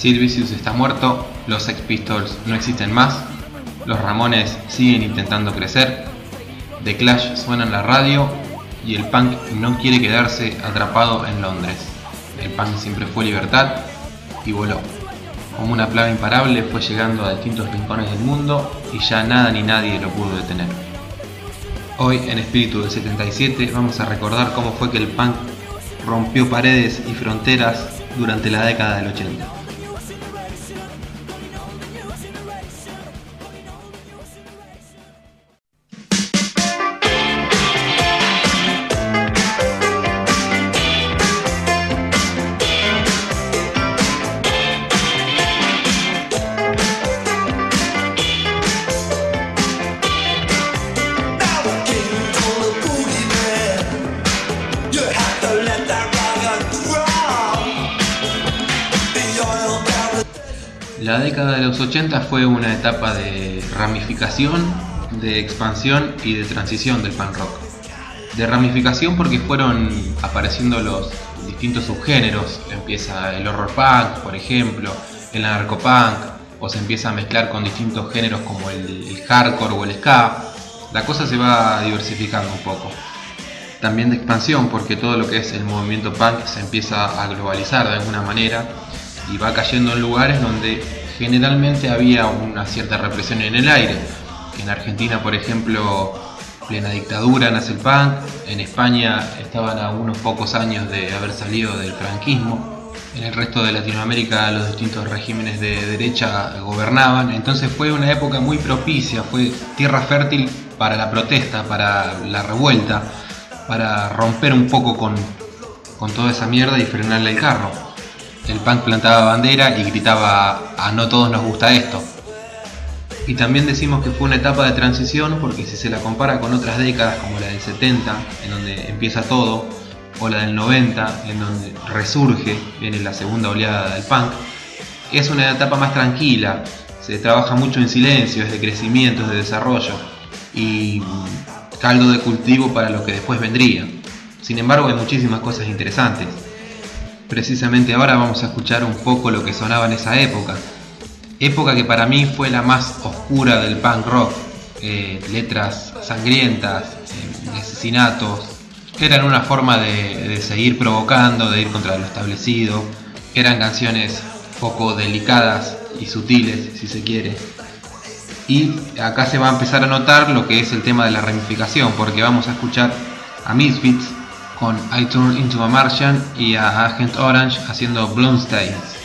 Sid Vicious está muerto, los Sex Pistols no existen más, los Ramones siguen intentando crecer, The Clash suena en la radio y el punk no quiere quedarse atrapado en Londres. El punk siempre fue libertad y voló. Como una plaga imparable fue llegando a distintos rincones del mundo y ya nada ni nadie lo pudo detener. Hoy en Espíritu del 77 vamos a recordar cómo fue que el punk rompió paredes y fronteras durante la década del 80. La década de los 80 fue una etapa de ramificación, de expansión y de transición del punk rock. De ramificación porque fueron apareciendo los distintos subgéneros. Empieza el horror punk, por ejemplo, el anarcopunk, o se empieza a mezclar con distintos géneros como el, el hardcore o el ska. La cosa se va diversificando un poco. También de expansión porque todo lo que es el movimiento punk se empieza a globalizar de alguna manera y va cayendo en lugares donde generalmente había una cierta represión en el aire. En Argentina, por ejemplo, plena dictadura nace el punk, en España estaban a unos pocos años de haber salido del franquismo, en el resto de Latinoamérica los distintos regímenes de derecha gobernaban, entonces fue una época muy propicia, fue tierra fértil para la protesta, para la revuelta, para romper un poco con, con toda esa mierda y frenarle el carro el punk plantaba bandera y gritaba a no todos nos gusta esto. Y también decimos que fue una etapa de transición porque si se la compara con otras décadas como la del 70, en donde empieza todo, o la del 90, en donde resurge, viene la segunda oleada del punk, es una etapa más tranquila, se trabaja mucho en silencio, es de crecimiento, es de desarrollo y caldo de cultivo para lo que después vendría. Sin embargo, hay muchísimas cosas interesantes. Precisamente ahora vamos a escuchar un poco lo que sonaba en esa época. Época que para mí fue la más oscura del punk rock. Eh, letras sangrientas, eh, asesinatos, eran una forma de, seguir provocando, de ir contra lo establecido. Eran canciones poco delicadas y sutiles, si se quiere. Y acá se va a empezar a notar lo que es el tema de la ramificación, porque vamos a escuchar a Misfits con I Turn Into a Martian y a Agent Orange haciendo Bloomstains.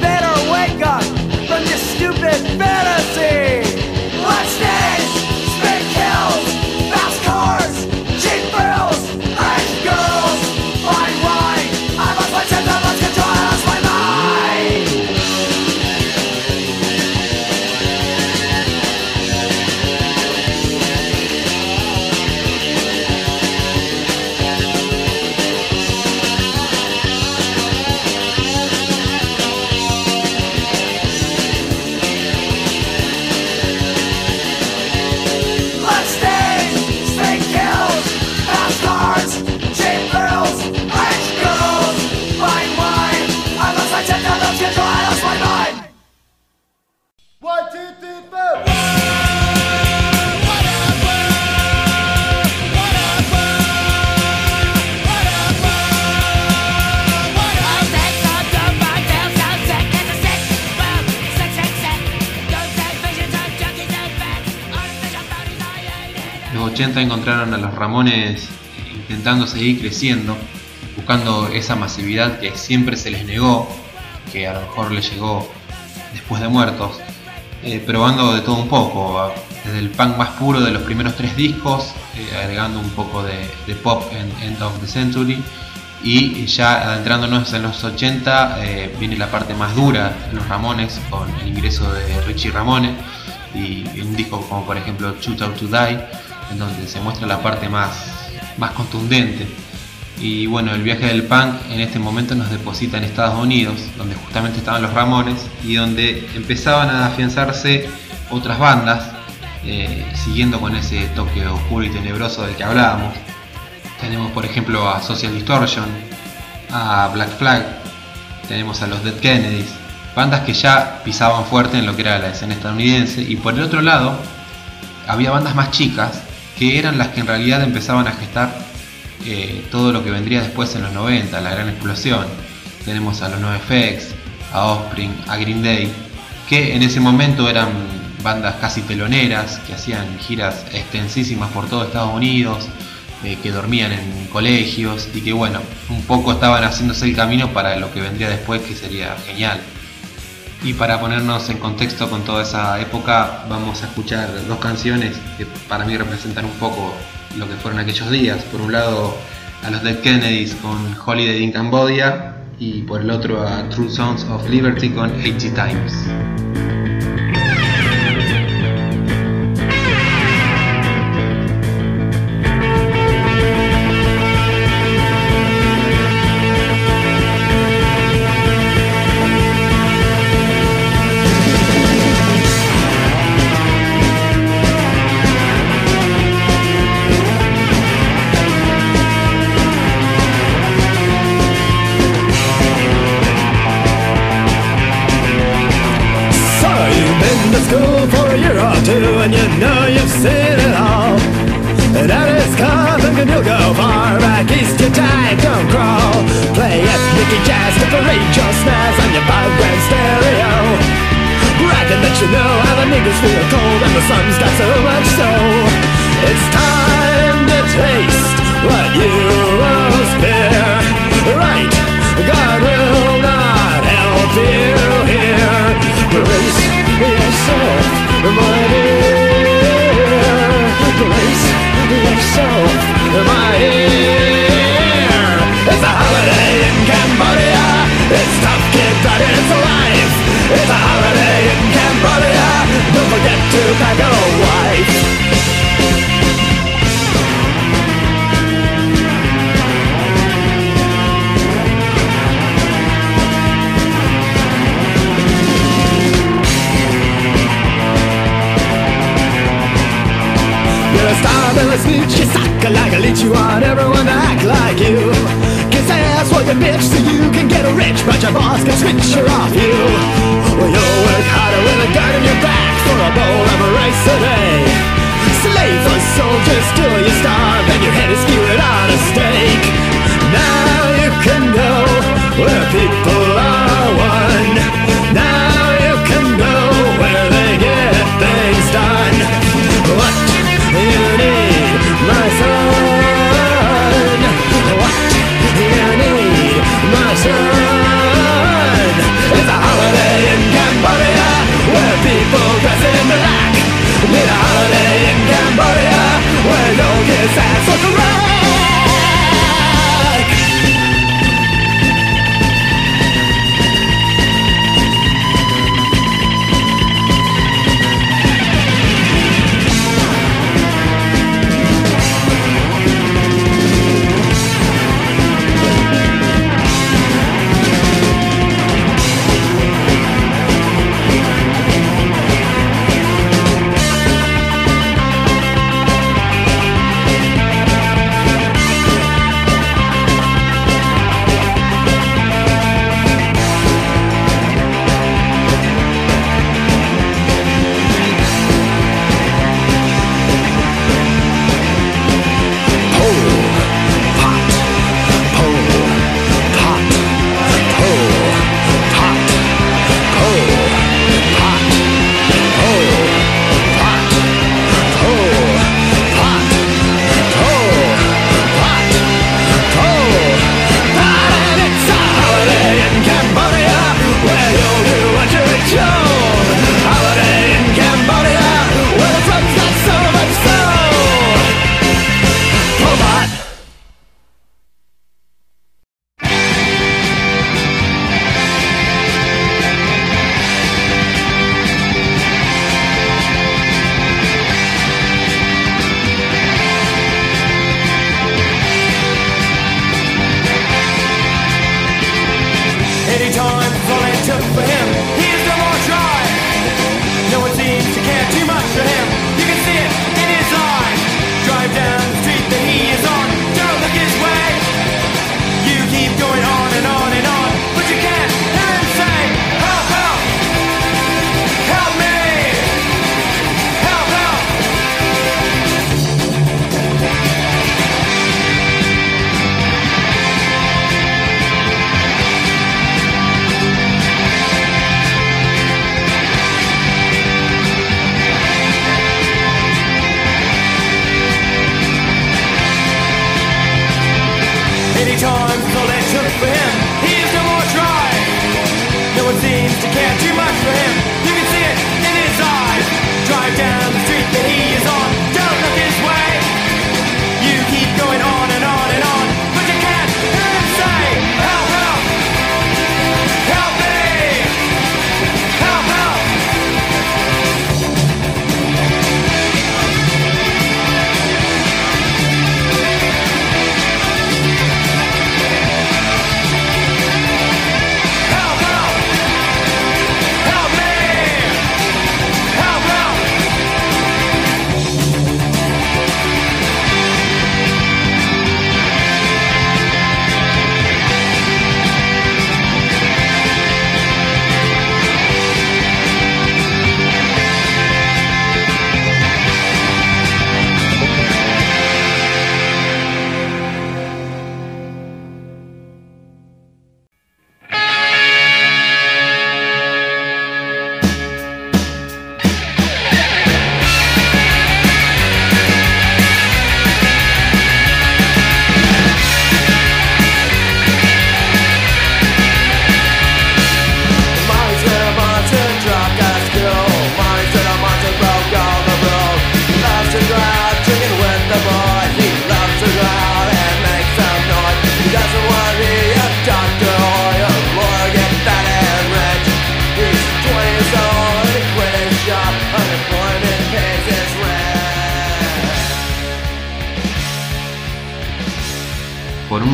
Better wake up from this stupid fantasy. Let's dance, encontraron a los Ramones intentando seguir creciendo, buscando esa masividad que siempre se les negó, que a lo mejor les llegó después de muertos, eh, probando de todo un poco, desde el punk más puro de los primeros tres discos, eh, agregando un poco de, pop en End of the Century, y ya adentrándonos en los 80 eh, viene la parte más dura de los Ramones, con el ingreso de Richie Ramone y un disco como por ejemplo Shoot Out to Die en donde se muestra la parte más, más contundente. Y bueno el viaje del punk en este momento nos deposita en Estados Unidos donde justamente estaban los Ramones y donde empezaban a afianzarse otras bandas eh, siguiendo con ese toque oscuro y tenebroso del que hablábamos. Tenemos por ejemplo a Social Distortion, a Black Flag, tenemos a los Dead Kennedys, bandas que ya pisaban fuerte en lo que era la escena estadounidense. Y por el otro lado había bandas más chicas que eran las que en realidad empezaban a gestar eh, todo lo que vendría después en los 90, la gran explosión. Tenemos a los NoFX, a Offspring, a Green Day, que en ese momento eran bandas casi teloneras, que hacían giras extensísimas por todo Estados Unidos, eh, que dormían en colegios y que bueno, un poco estaban haciéndose el camino para lo que vendría después, que sería genial. Y para ponernos en contexto con toda esa época, vamos a escuchar dos canciones que para mí representan un poco lo que fueron aquellos días. Por un lado, a los Dead Kennedys con Holiday in Cambodia y por el otro a True Sons of Liberty con 80 Times. School for a year or two and you know you've seen it all. And that is coming and you'll go far back east you die, don't crawl. Play ethnic jazz to parade your snares on your grand stereo. Bragging that you know how the niggas feel cold and the sun's got so much so. It's time to taste what you most fear. Right, God will not help you here. Yourself, my my. It's a holiday in Cambodia. It's it's a holiday in Cambodia. Don't forget to pack a wife. A a speech, you suck like a leech. You want everyone to act like you. Kiss ass for your bitch so you can get rich, but your boss can switch her off you. Well, you'll work harder with a gun in your back for a bowl of rice a day. Slave for soldiers till you starve and your head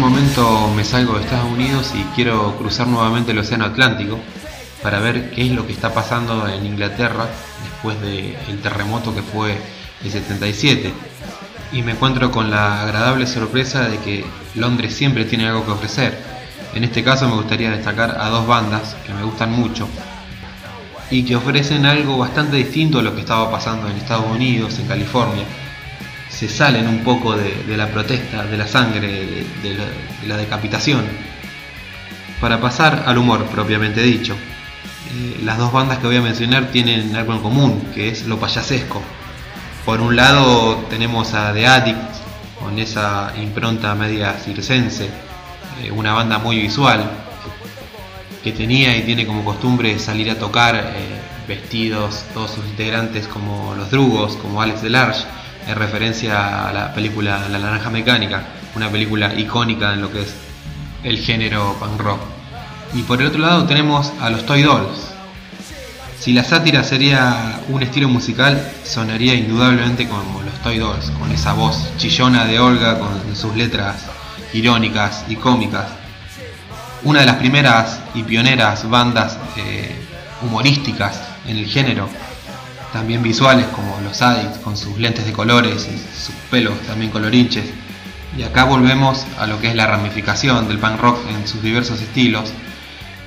momento me salgo de Estados Unidos y quiero cruzar nuevamente el Océano Atlántico para ver qué es lo que está pasando en Inglaterra después del terremoto que fue el 77. Y me encuentro con la agradable sorpresa de que Londres siempre tiene algo que ofrecer. En este caso me gustaría destacar a dos bandas que me gustan mucho y que ofrecen algo bastante distinto a lo que estaba pasando en Estados Unidos, en California se salen un poco de, la protesta, de la sangre, de, de la, de la decapitación, para pasar al humor propiamente dicho. Eh, las dos bandas que voy a mencionar tienen algo en común, que es lo payasesco. Por un lado tenemos a The Addicts, con esa impronta media circense, eh, una banda muy visual, que tenía y tiene como costumbre salir a tocar eh, vestidos todos sus integrantes como los drugos, como Alex Delarge, en referencia a la película La Naranja Mecánica, una película icónica en lo que es el género punk rock. Y por el otro lado tenemos a los Toy Dolls. Si la sátira sería un estilo musical, sonaría indudablemente como los Toy Dolls, con esa voz chillona de Olga, con sus letras irónicas y cómicas. Una de las primeras y pioneras bandas eh, humorísticas en el género, también visuales como los Addicts con sus lentes de colores y sus pelos también colorinches. Y acá volvemos a lo que es la ramificación del punk rock en sus diversos estilos.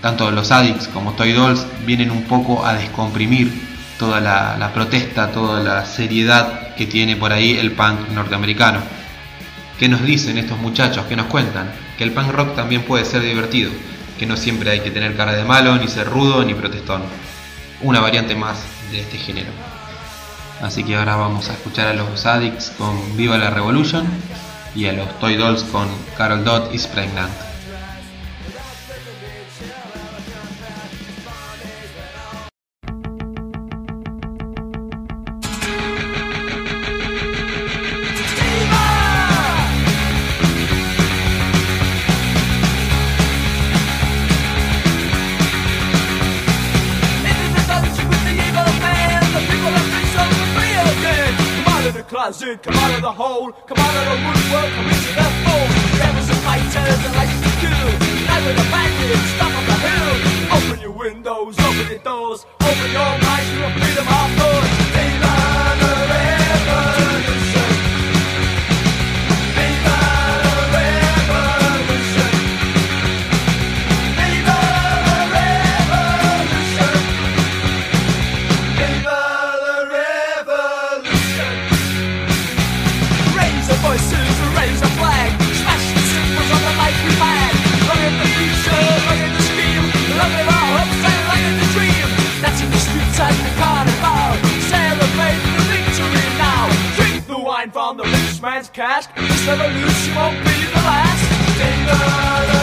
Tanto los Addicts como Toy Dolls vienen un poco a descomprimir toda la, protesta, toda la seriedad que tiene por ahí el punk norteamericano. ¿Qué nos dicen estos muchachos? ¿Qué nos cuentan? Que el punk rock también puede ser divertido, que no siempre hay que tener cara de malo, ni ser rudo, ni protestón. Una variante más de este género. Así que ahora vamos a escuchar a los Addicts con Viva la Revolution y a los Toy Dolls con Carol Dot is Pregnant. Closet, come out of the hole, come out of the woodwork, come into the fold. Rebels and fighters and lights to kill. Night with the bandits, stop on the hill. Open your windows, open your doors, open your minds a freedom of thought. Cask, this revolution won't be the last. Viva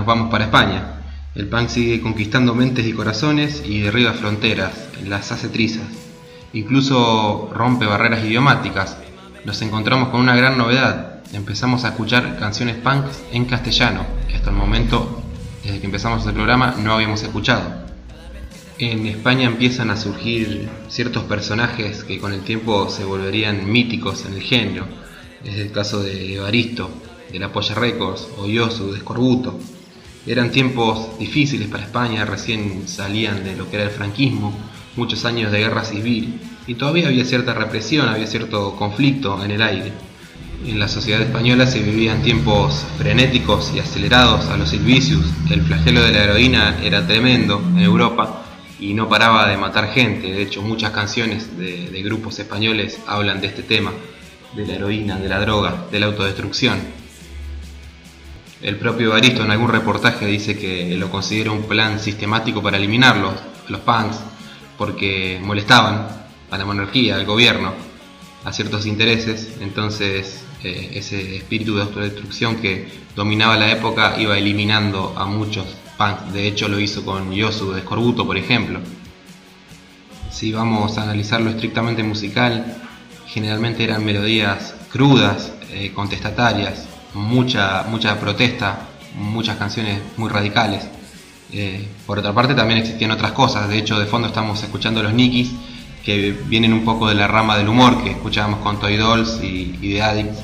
nos vamos para España. El punk sigue conquistando mentes y corazones y derriba fronteras, las hace trizas. Incluso rompe barreras idiomáticas. Nos encontramos con una gran novedad. Empezamos a escuchar canciones punk en castellano, que hasta el momento, desde que empezamos el programa, no habíamos escuchado. En España empiezan a surgir ciertos personajes que con el tiempo se volverían míticos en el género. Es el caso de Evaristo, de la Polla Records, o Yosu, de Escorbuto. Eran tiempos difíciles para España, recién salían de lo que era el franquismo, muchos años de guerra civil, y todavía había cierta represión, había cierto conflicto en el aire. En la sociedad española se vivían tiempos frenéticos y acelerados a los Silvicius. El flagelo de la heroína era tremendo en Europa y no paraba de matar gente. De hecho, muchas canciones de, de grupos españoles hablan de este tema, de la heroína, de la droga, de la autodestrucción. El propio Evaristo en algún reportaje dice que lo considera un plan sistemático para eliminarlos, los punks, porque molestaban a la monarquía, al gobierno, a ciertos intereses. Entonces, eh, ese espíritu de autodestrucción que dominaba la época iba eliminando a muchos punks. De hecho, lo hizo con Yosu de Escorbuto, por ejemplo. Si vamos a analizarlo estrictamente musical, generalmente eran melodías crudas, eh, contestatarias, mucha, mucha protesta, muchas canciones muy radicales. Eh, por otra parte también existían otras cosas, de hecho de fondo estamos escuchando los Nikis, que vienen un poco de la rama del humor que escuchábamos con Toy Dolls y, The Addicts.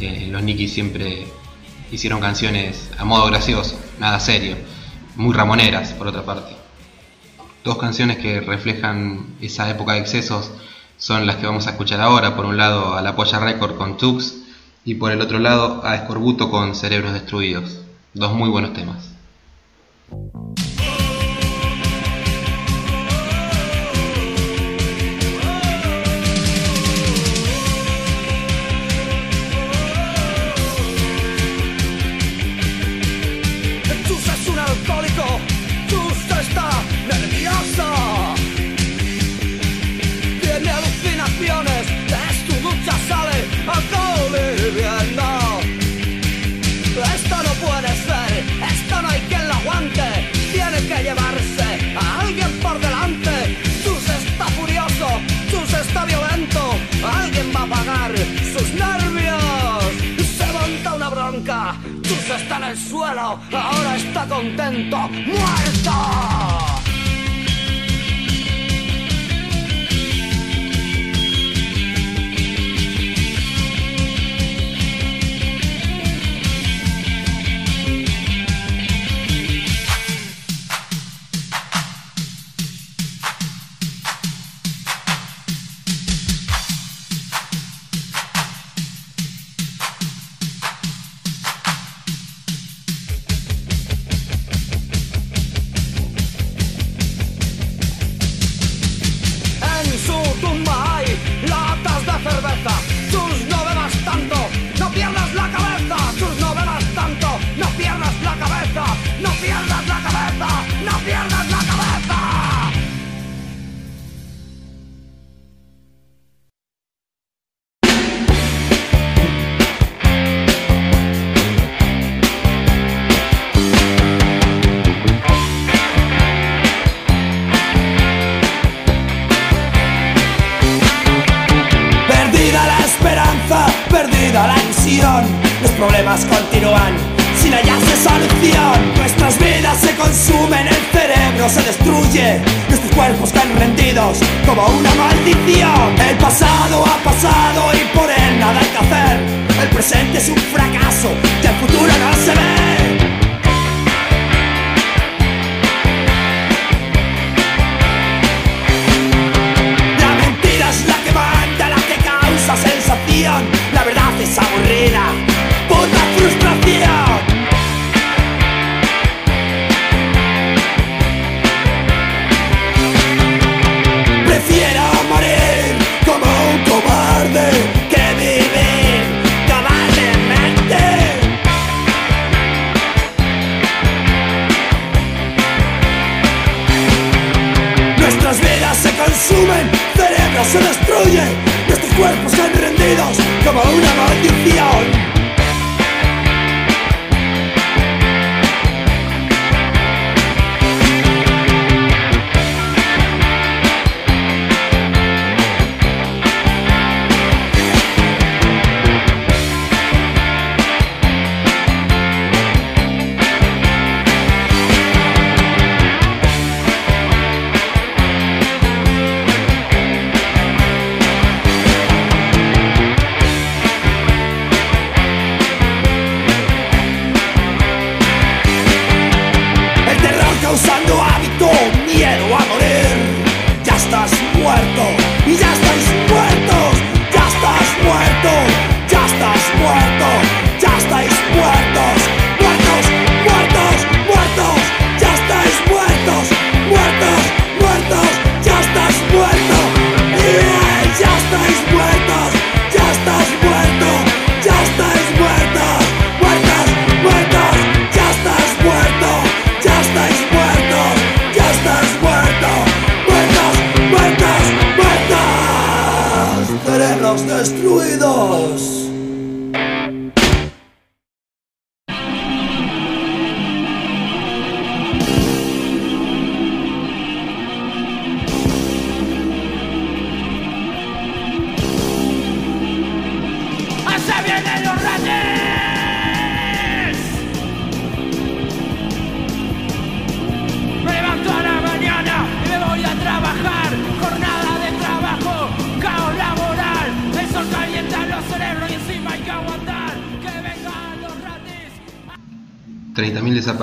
Eh, los Nikis siempre hicieron canciones a modo gracioso, nada serio, muy ramoneras por otra parte. Dos canciones que reflejan esa época de excesos son las que vamos a escuchar ahora, por un lado a la Polla Record con Tux y por el otro lado a Escorbuto con Cerebros Destruidos. Dos muy buenos temas. blanca, tus está en el suelo, ahora está contento, muerto. Cuerpos caen rendidos como una maldición. El pasado ha pasado y por él nada hay que hacer. El presente es un fracaso y el futuro no se ve.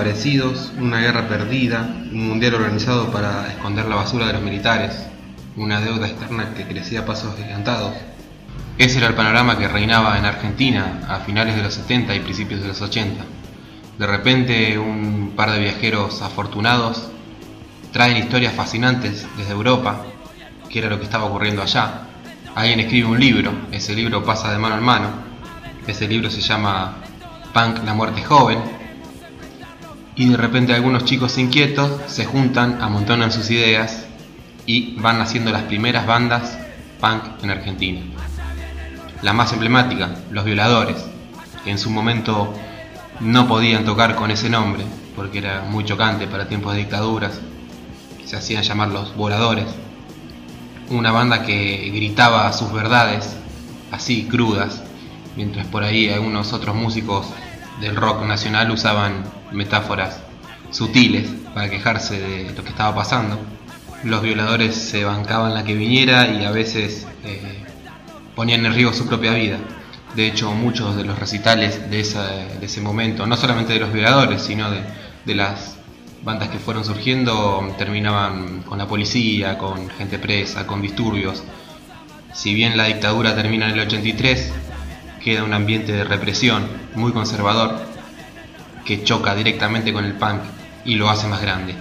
Desaparecidos, una guerra perdida, un mundial organizado para esconder la basura de los militares, una deuda externa que crecía a pasos gigantados. Ese era el panorama que reinaba en Argentina a finales de los 70 y principios de los 80. De repente un par de viajeros afortunados traen historias fascinantes desde Europa, que era lo que estaba ocurriendo allá. Alguien escribe un libro, ese libro pasa de mano en mano, ese libro se llama Punk la muerte joven, y de repente algunos chicos inquietos se juntan, amontonan sus ideas y van haciendo las primeras bandas punk en Argentina. La más emblemática, Los Violadores, que en su momento no podían tocar con ese nombre porque era muy chocante para tiempos de dictaduras, se hacían llamar los Voladores. Una banda que gritaba sus verdades, así crudas, mientras por ahí algunos otros músicos del rock nacional usaban metáforas sutiles para quejarse de lo que estaba pasando. Los violadores se bancaban la que viniera y a veces eh, ponían en riesgo su propia vida. De hecho, muchos de los recitales de, ese momento, no solamente de los violadores, sino de, de las bandas que fueron surgiendo, terminaban con la policía, con gente presa, con disturbios. Si bien la dictadura termina en el 83, queda un ambiente de represión muy conservador que choca directamente con el punk y lo hace más grande.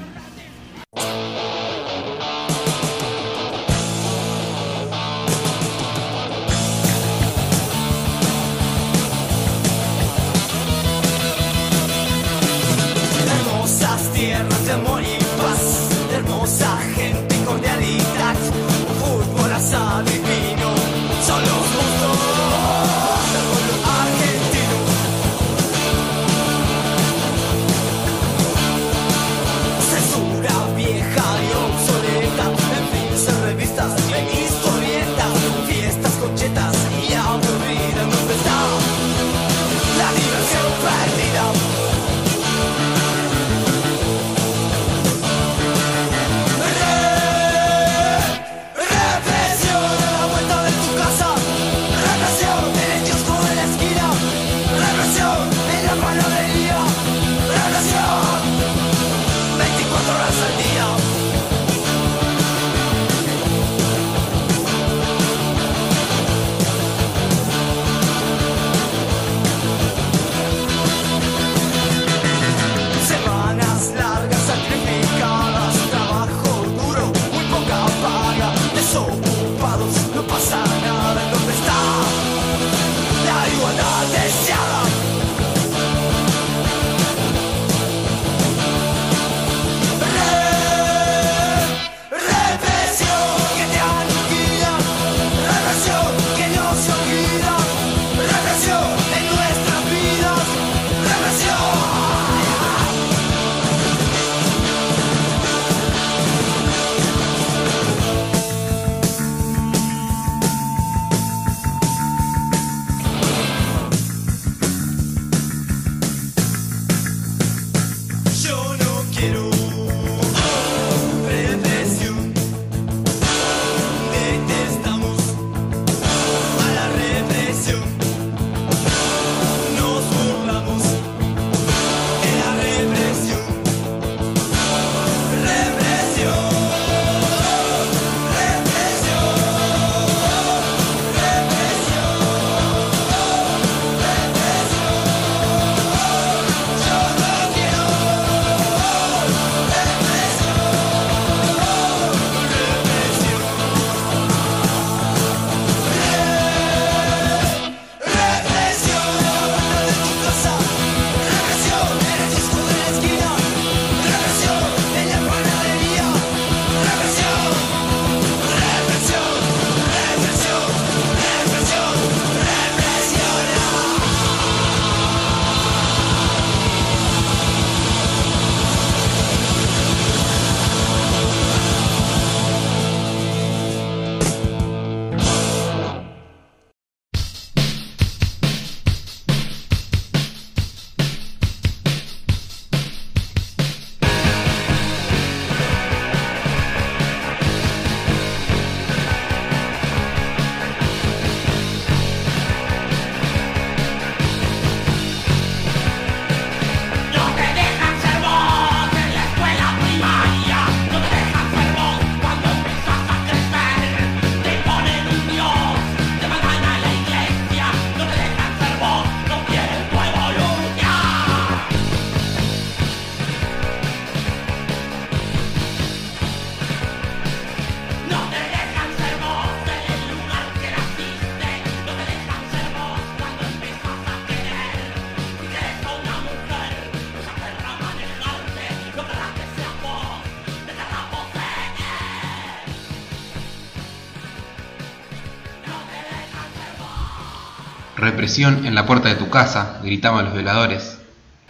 En la puerta de tu casa, gritaban los violadores.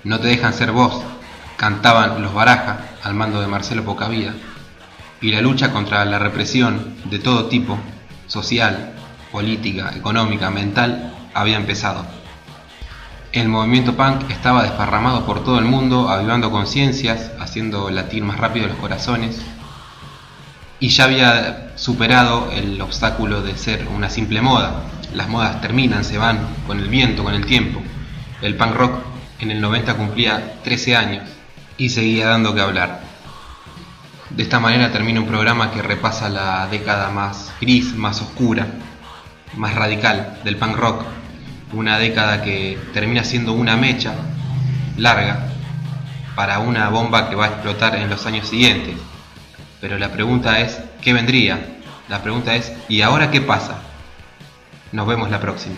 No te dejan ser vos, cantaban los baraja al mando de Marcelo Pocavida. Y la lucha contra la represión de todo tipo, social, política, económica, mental, había empezado. El movimiento punk estaba desparramado por todo el mundo, avivando conciencias, haciendo latir más rápido los corazones, y ya había superado el obstáculo de ser una simple moda. Las modas terminan, se van, con el viento, con el tiempo. El punk rock en el 90 cumplía 13 años y seguía dando que hablar. De esta manera termina un programa que repasa la década más gris, más oscura, más radical del punk rock. Una década que termina siendo una mecha larga para una bomba que va a explotar en los años siguientes. Pero la pregunta es, ¿qué vendría? La pregunta es, ¿y ahora qué pasa? Nos vemos la próxima.